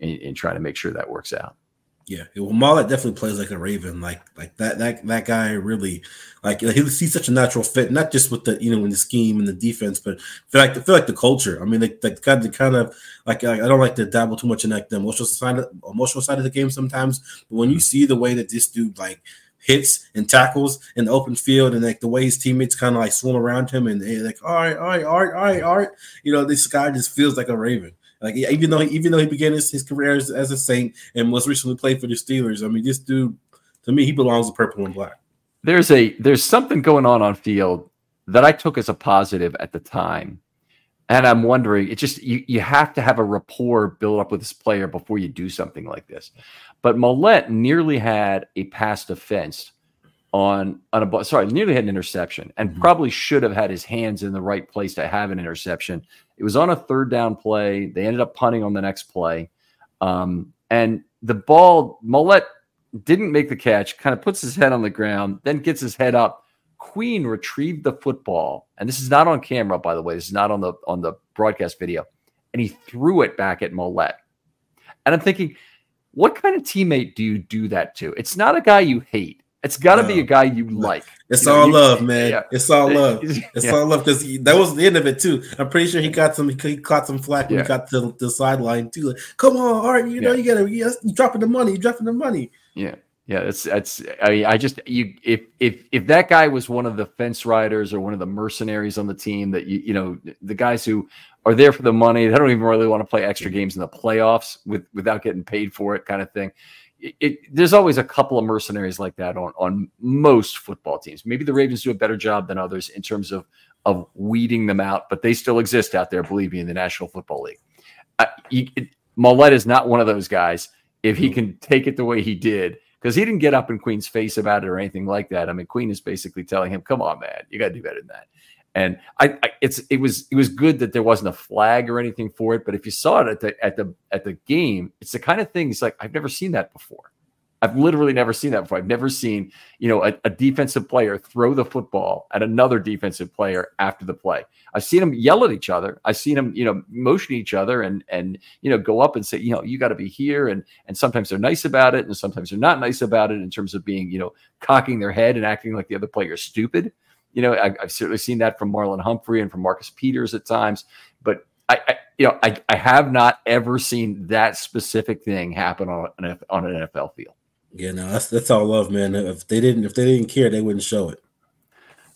and, in trying to make sure that works out. Yeah, well, Maulet definitely plays like a Raven, like like that that that guy really, like he, he's such a natural fit, not just with the you know in the scheme and the defense, but feel like feel like the culture. I mean, they, they got the kind of like I don't like to dabble too much in like the emotional side of, emotional side of the game sometimes, but when you mm-hmm. see the way that this dude like hits and tackles in the open field and like the way his teammates kind of like swarm around him and they're like all right, all right, all right, all right, all right, you know, this guy just feels like a Raven. Like even though even though he began his, his career as, as, a Saint and most recently played for the Steelers, I mean, this dude to me he belongs to purple and black. There's a there's something going on on field that I took as a positive at the time, and I'm wondering it just you you have to have a rapport built up with this player before you do something like this. But Maulet nearly had a pass defense on on a sorry nearly had an interception and mm-hmm. probably should have had his hands in the right place to have an interception. It was on a third down play. They ended up punting on the next play. Um, and the ball Maulet didn't make the catch kind of puts his head on the ground then gets his head up. Queen retrieved the football and this is not on camera by the way. This is not on the on the broadcast video. And he threw it back at Maulet and i'm thinking what kind of teammate do you do that to? It's not a guy you hate it's got to no. be a guy you like. It's you all know, love, man. Yeah. It's all love. It's yeah. all love because that was the end of it too. I'm pretty sure he got some. He caught some flack when yeah. he got to the sideline too. Like, Come on, all right, you know you gotta. You dropping the money. You dropping the money. Yeah. Yeah, it's that's. I mean, I just you if if if that guy was one of the fence riders or one of the mercenaries on the team that you you know the guys who are there for the money, they don't even really want to play extra games in the playoffs with without getting paid for it, kind of thing it, it, there's always a couple of mercenaries like that on on most football teams. Maybe the Ravens do a better job than others in terms of of weeding them out, but they still exist out there. Believe me, in the National Football League, uh, it, is not one of those guys. If he can take it the way he did, because he didn't get up in Queen's face about it or anything like that. I mean, Queen is basically telling him, "Come on, man, you got to do better than that." And I, I, it's it was it was good that there wasn't a flag or anything for it. But if you saw it at the at the at the game, it's the kind of thing. It's like I've never seen that before. I've literally never seen that before. I've never seen you know a, a defensive player throw the football at another defensive player after the play. I've seen them yell at each other. I've seen them you know motion each other and and you know go up and say you know you got to be here and and sometimes they're nice about it and sometimes they're not nice about it in terms of being you know cocking their head and acting like the other player is stupid. You know, I, have certainly seen that from Marlon Humphrey and from Marcus Peters at times, but I, I you know, I, I have not ever seen that specific thing happen on an on an NFL field. Yeah, no, that's that's all love, man. If they didn't if they didn't care, they wouldn't show it.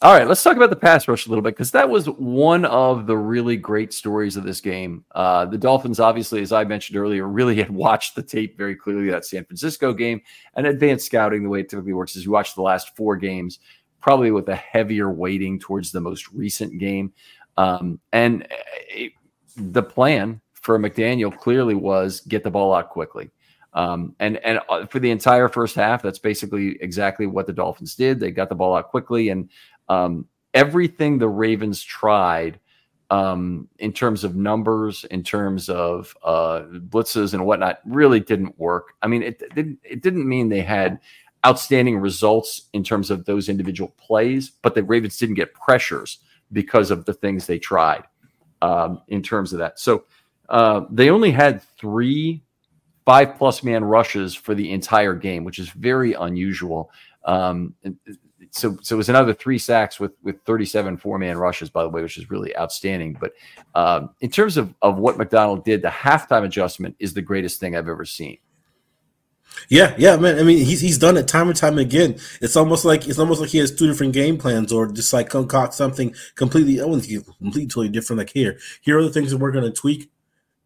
All right, let's talk about the pass rush a little bit because that was one of the really great stories of this game. Uh, the Dolphins, obviously, as I mentioned earlier, really had watched the tape very clearly that San Francisco game and advanced scouting. The way it typically works is you watch the last four games probably with a heavier weighting towards the most recent game. Um, and it, the plan for McDaniel clearly was get the ball out quickly. Um, and and uh, for the entire first half, that's basically exactly what the Dolphins did. They got the ball out quickly, and um, everything the Ravens tried um, in terms of numbers, in terms of uh, blitzes and whatnot, really didn't work. I mean, it, it didn't it didn't mean they had outstanding results in terms of those individual plays, but the Ravens didn't get pressures because of the things they tried um, in terms of that. So uh, they only had three five plus man rushes for the entire game, which is very unusual. Um, so, so it was another three sacks with with 37 four man rushes, by the way, which is really outstanding. But um, in terms of of what Macdonald did, the halftime adjustment is the greatest thing I've ever seen. Yeah, yeah, man. I mean, he's he's done it time and time again. It's almost like it's almost like he has two different game plans, or just like concoct something completely, wouldn't completely totally different. Like here, here are the things that we're going to tweak,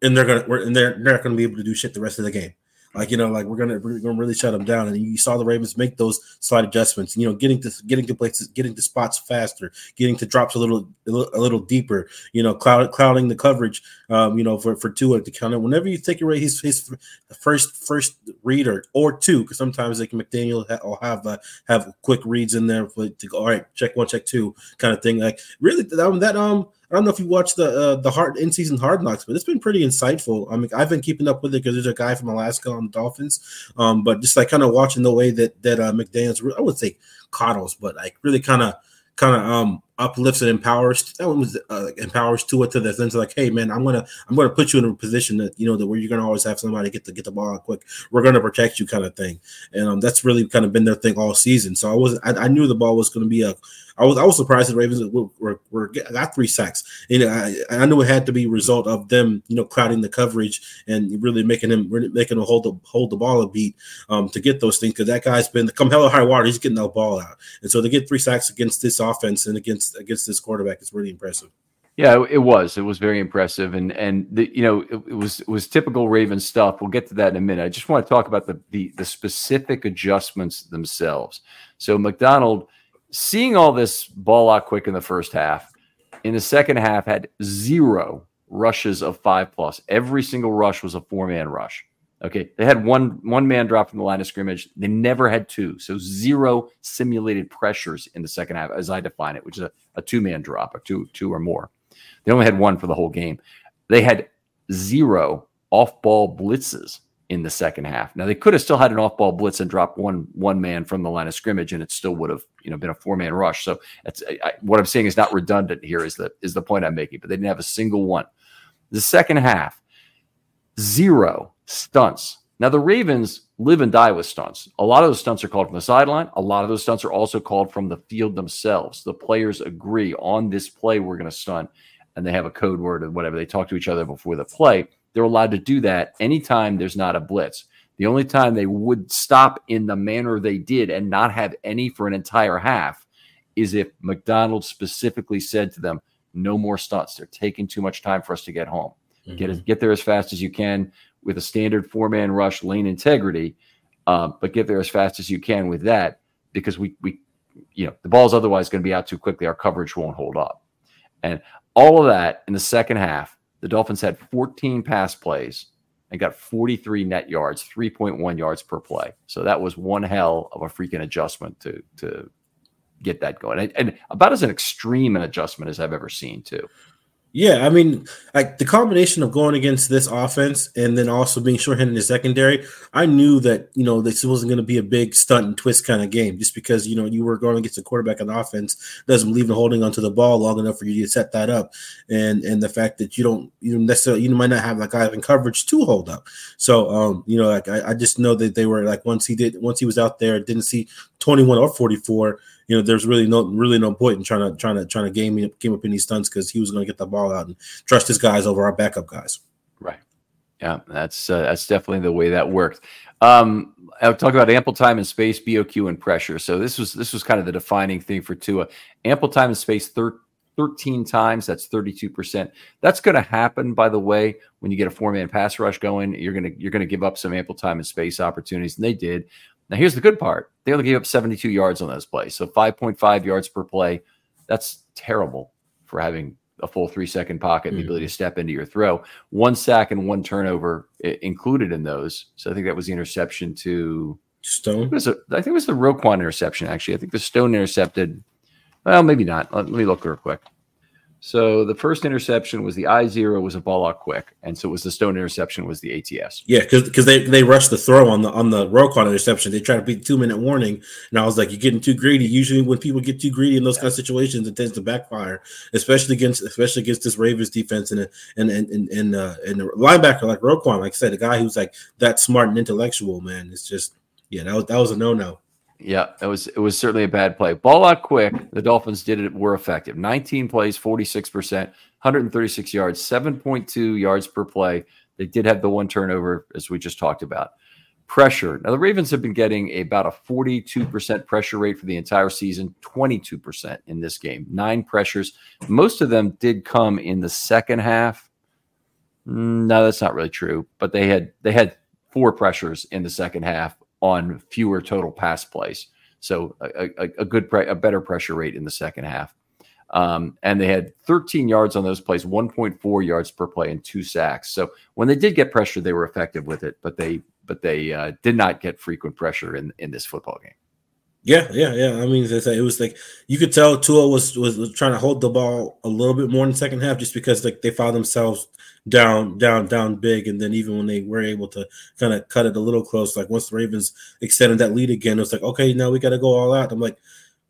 and they're gonna, and they're, they're not going to be able to do shit the rest of the game. Like you know, like we're gonna we're gonna really shut them down. And you saw the Ravens make those slight adjustments. You know, getting to getting to places, getting to spots faster, getting to drops a little a little, deeper. You know, cloud, clouding the coverage. Um, you know, for for Tua to count it. Whenever you take away his his first first reader or two, because sometimes like McDaniel will have uh, have quick reads in there for, to go. All right, check one, check two, kind of thing. Like really, that, that um I don't know if you watched the uh, the hard in season Hard Knocks, but it's been pretty insightful. I mean, I've been keeping up with it because there's a guy from Alaska on the Dolphins. Um, but just like kind of watching the way that that uh, McDaniel's, I would say coddles, but like really kind of kind of um uplifts and empowers that one was uh, empowers Tua to the sense of like, hey man, I'm gonna I'm gonna put you in a position that you know that where you're gonna always have somebody get to get the ball quick. We're gonna protect you, kind of thing. And um, that's really kind of been their thing all season. So I was I, I knew the ball was gonna be a I was I was surprised the Ravens were, were, were got three sacks. And I, I knew it had to be a result of them, you know, crowding the coverage and really making him really making him hold the hold the ball a beat um, to get those things because that guy's been come hell or high water, he's getting that ball out. And so to get three sacks against this offense and against against this quarterback is really impressive. Yeah, it was. It was very impressive, and and the, you know it, it, was it was typical Ravens stuff. We'll get to that in a minute. I just want to talk about the the, the specific adjustments themselves. So Macdonald, seeing all this ball out quick in the first half, in the second half had zero rushes of five plus. Every single rush was a four man rush. Okay, they had one one man drop from the line of scrimmage. They never had two, so zero simulated pressures in the second half, as I define it, which is a, a two man drop, a two two or more. They only had one for the whole game. They had zero off ball blitzes in the second half. Now they could have still had an off-ball blitz and dropped one one man from the line of scrimmage, and it still would have you know been a four-man rush. So that's I, what I'm saying is not redundant here. Is the is the point I'm making? But they didn't have a single one. The second half, zero stunts. Now the Ravens live and die with stunts. A lot of those stunts are called from the sideline. A lot of those stunts are also called from the field themselves. The players agree on this play we're going to stunt, and they have a code word or whatever. They talk to each other before the play they're allowed to do that anytime there's not a blitz. The only time they would stop in the manner they did and not have any for an entire half is if Macdonald specifically said to them, no more stunts. They're taking too much time for us to get home. Mm-hmm. Get get there as fast as you can with a standard four man rush, lane integrity, uh, but get there as fast as you can with that because we we you know the ball's otherwise going to be out too quickly. Our coverage won't hold up, and all of that in the second half the Dolphins had 14 pass plays and got 43 net yards, 3.1 yards per play. So that was one hell of a freaking adjustment to to get that going, and, and about as an extreme an adjustment as I've ever seen too. Yeah, I mean, like the combination of going against this offense and then also being shorthanded in the secondary, I knew that you know this wasn't going to be a big stunt and twist kind of game, just because you know you were going against a quarterback on offense doesn't believe in holding onto the ball long enough for you to set that up, and and the fact that you don't you necessarily you might not have like guy in coverage to hold up. So um, you know, like I, I just know that they were like once he did once he was out there, didn't see twenty one or forty four you know, there's really no really no point in trying to trying to trying to game game up any stunts because he was going to get the ball out and trust his guys over our backup guys. Right. Yeah, that's uh, that's definitely the way that worked. Um, I'll talk about ample time and space, BOQ, and pressure. So this was this was kind of the defining thing for Tua. Ample time and space, thir- 13 times. That's 32 percent. That's going to happen, by the way, when you get a four man pass rush going. You're gonna you're gonna give up some ample time and space opportunities, and they did. Now, here's the good part they only gave up 72 yards on those plays. So 5.5 yards per play. That's terrible for having a full three second pocket and the hmm. ability to step into your throw. One sack and one turnover included in those. So I think that was the interception to Stone. I think it was, a, I think it was the Roquan interception, actually. I think the Stone intercepted. Well, maybe not. Let, let me look real quick. So the first interception was the I zero was a ball out quick, and so it was the Stone interception was the ATS. Yeah, because they they rushed the throw on the on the Roquan interception. They tried to beat two minute warning, and I was like, you're getting too greedy. Usually, when people get too greedy in those kind of situations, it tends to backfire, especially against especially against this Ravens defense and and and and and, uh, and the linebacker like Roquan, like I said, a guy who's like that smart and intellectual. Man, it's just yeah, that was that was a no no. Yeah, it was it was certainly a bad play. Ball out quick. The Dolphins did it were effective. 19 plays, 46%, 136 yards, 7.2 yards per play. They did have the one turnover as we just talked about. Pressure. Now the Ravens have been getting about a 42% pressure rate for the entire season, 22% in this game. Nine pressures. Most of them did come in the second half. Mm, no, that's not really true, but they had they had four pressures in the second half on fewer total pass plays. So a, a, a good, pre- a better pressure rate in the second half. Um, and they had 13 yards on those plays, 1.4 yards per play, and two sacks. So when they did get pressure, they were effective with it, but they but they uh, did not get frequent pressure in in this football game. Yeah, yeah, yeah. I mean, it was like you could tell Tua was, was, was trying to hold the ball a little bit more in the second half, just because like they found themselves down, down, down big, and then even when they were able to kind of cut it a little close, like once the Ravens extended that lead again, it was like, okay, now we got to go all out. I'm like,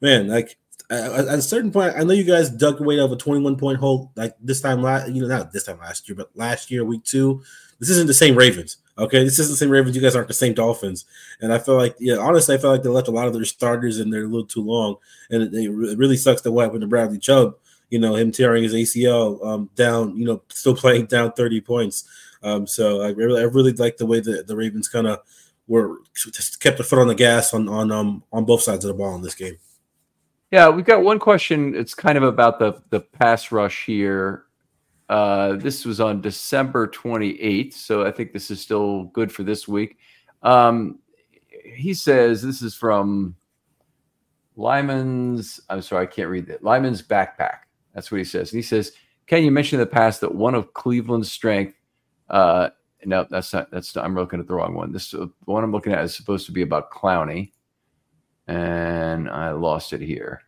man, like at a certain point, I know you guys dug away of a 21 point hole like this time last, you know, not this time last year, but last year, week two. This isn't the same Ravens. Okay, this isn't the same Ravens. You guys aren't the same Dolphins, and I feel like, yeah, honestly, I feel like they left a lot of their starters in there a little too long, and it, it really sucks that what happened to Bradley Chubb. You know, him tearing his ACL um, down. You know, still playing down 30 points. Um, so I really, I really like the way that the Ravens kind of were just kept the foot on the gas on on um on both sides of the ball in this game. Yeah, we've got one question. It's kind of about the the pass rush here. Uh, this was on December 28th, so I think this is still good for this week. Um, he says this is from Lyman's. I'm sorry, I can't read that. Lyman's backpack. That's what he says. And he says, "Can you mention in the past that one of Cleveland's strength uh, no, that's not. That's not, I'm looking at the wrong one. This uh, one I'm looking at is supposed to be about Clowney, and I lost it here.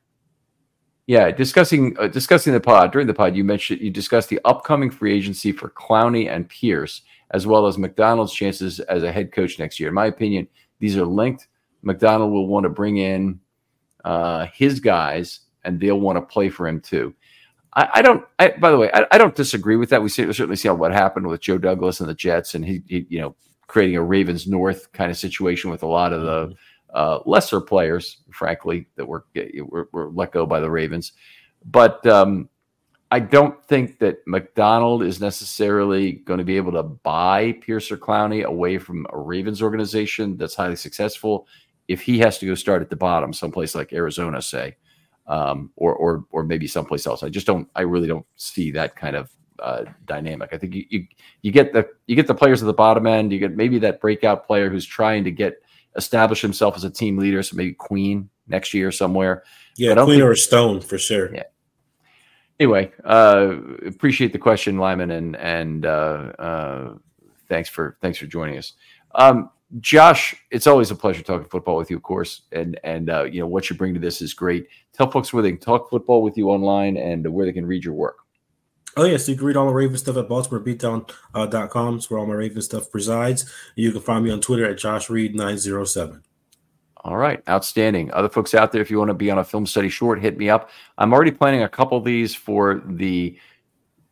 Yeah, discussing uh, discussing the pod during the pod, you mentioned you discussed the upcoming free agency for Clowney and Pierce, as well as Macdonald's chances as a head coach next year. In my opinion, these are linked. Macdonald will want to bring in uh, his guys, and they'll want to play for him too. I, I don't. I, by the way, I, I, don't disagree with that. We certainly see what happened with Joe Douglas and the Jets, and he, he, you know, creating a Ravens North kind of situation with a lot of the uh, lesser players, frankly, that were, were, were let go by the Ravens. But um, I don't think that Macdonald is necessarily going to be able to buy Pierce or Clowney away from a Ravens organization that's highly successful if he has to go start at the bottom, someplace like Arizona, say um, or or or maybe someplace else. I just don't. I really don't see that kind of uh, dynamic. I think you, you you get the you get the players at the bottom end. You get maybe that breakout player who's trying to get establish himself as a team leader. So maybe Queen next year somewhere. Yeah, Queen think, or Stone for sure. Yeah. Anyway, uh, appreciate the question, Lyman, and and uh, uh, thanks for thanks for joining us. Um, Josh, it's always a pleasure talking football with you, of course, and and uh, you know what you bring to this is great. Tell folks where they can talk football with you online and where they can read your work. Oh yes, yeah, so you can read all the Raven stuff at BaltimoreBeatdown.com. Uh, where all my Raven stuff resides. You can find me on Twitter at Josh Reed nine zero seven. All right, outstanding. Other folks out there, if you want to be on a film study short, hit me up. I'm already planning a couple of these for the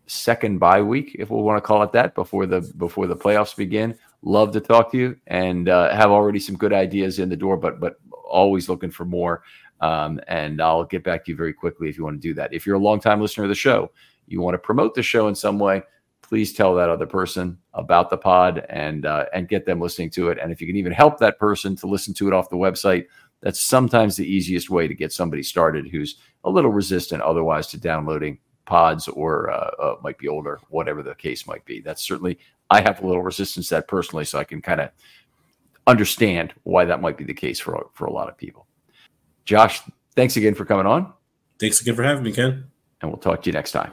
second bye week, if we want to call it that, before the before the playoffs begin. Love to talk to you and uh, have already some good ideas in the door, but but always looking for more. Um, and I'll get back to you very quickly if you want to do that. If you're a longtime listener of the show, you want to promote the show in some way, please tell that other person about the pod and uh, and get them listening to it. And if you can even help that person to listen to it off the website, that's sometimes the easiest way to get somebody started who's a little resistant otherwise to downloading pods or uh, uh, might be older, whatever the case might be. That's certainly I have a little resistance to that personally, so I can kind of understand why that might be the case for for a lot of people. Josh, thanks again for coming on. Thanks again for having me, Ken. And we'll talk to you next time